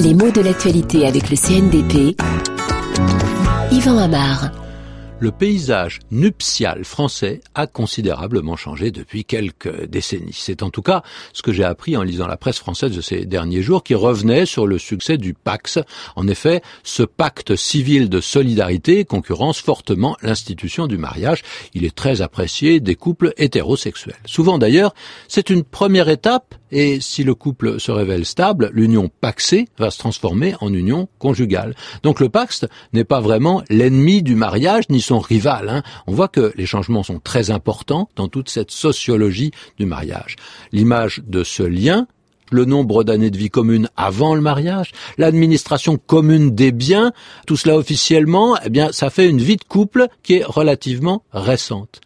Les mots de l'actualité avec le CNDP. Yvan Amar. Le paysage nuptial français a considérablement changé depuis quelques décennies. C'est en tout cas ce que j'ai appris en lisant la presse française de ces derniers jours qui revenait sur le succès du Pax. En effet, ce pacte civil de solidarité concurrence fortement l'institution du mariage. Il est très apprécié des couples hétérosexuels. Souvent d'ailleurs, c'est une première étape et si le couple se révèle stable, l'union paxée va se transformer en union conjugale. Donc le Pax n'est pas vraiment l'ennemi du mariage ni son rival. Hein. On voit que les changements sont très importants dans toute cette sociologie du mariage. L'image de ce lien le nombre d'années de vie commune avant le mariage, l'administration commune des biens, tout cela officiellement, eh bien, ça fait une vie de couple qui est relativement récente.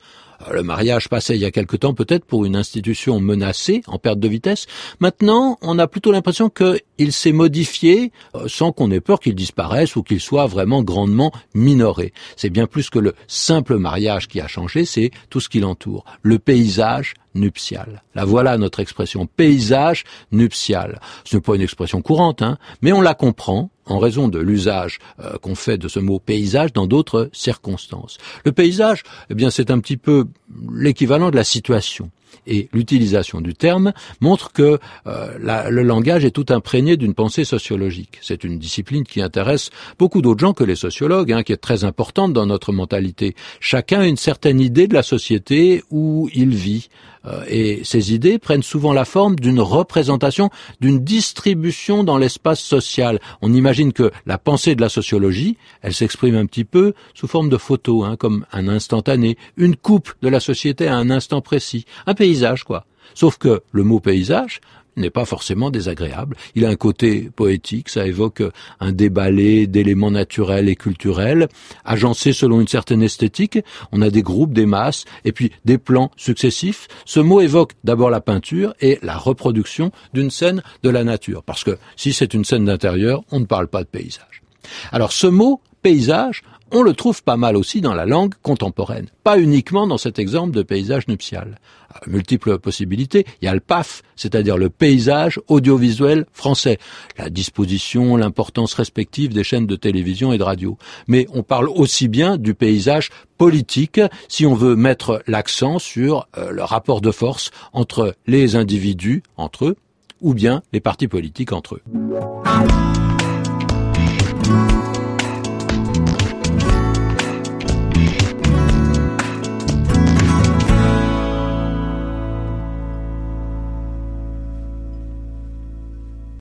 Le mariage passait il y a quelque temps peut-être pour une institution menacée, en perte de vitesse. Maintenant, on a plutôt l'impression qu'il s'est modifié euh, sans qu'on ait peur qu'il disparaisse ou qu'il soit vraiment grandement minoré. C'est bien plus que le simple mariage qui a changé, c'est tout ce qui l'entoure. Le paysage, nuptial. La voilà notre expression paysage nuptial. Ce n'est pas une expression courante, hein, mais on la comprend en raison de l'usage euh, qu'on fait de ce mot paysage dans d'autres circonstances. Le paysage, eh bien, c'est un petit peu l'équivalent de la situation et l'utilisation du terme montre que euh, le langage est tout imprégné d'une pensée sociologique. C'est une discipline qui intéresse beaucoup d'autres gens que les sociologues, hein, qui est très importante dans notre mentalité. Chacun a une certaine idée de la société où il vit. Euh, et ces idées prennent souvent la forme d'une représentation, d'une distribution dans l'espace social. On imagine que la pensée de la sociologie, elle s'exprime un petit peu sous forme de photos, hein, comme un instantané, une coupe de la société à un instant précis, paysage quoi. Sauf que le mot paysage n'est pas forcément désagréable. Il a un côté poétique, ça évoque un déballé d'éléments naturels et culturels, agencés selon une certaine esthétique. On a des groupes, des masses, et puis des plans successifs. Ce mot évoque d'abord la peinture et la reproduction d'une scène de la nature. Parce que si c'est une scène d'intérieur, on ne parle pas de paysage. Alors ce mot, paysage, on le trouve pas mal aussi dans la langue contemporaine, pas uniquement dans cet exemple de paysage nuptial. Multiples possibilités. Il y a le PAF, c'est-à-dire le paysage audiovisuel français, la disposition, l'importance respective des chaînes de télévision et de radio. Mais on parle aussi bien du paysage politique si on veut mettre l'accent sur euh, le rapport de force entre les individus entre eux ou bien les partis politiques entre eux.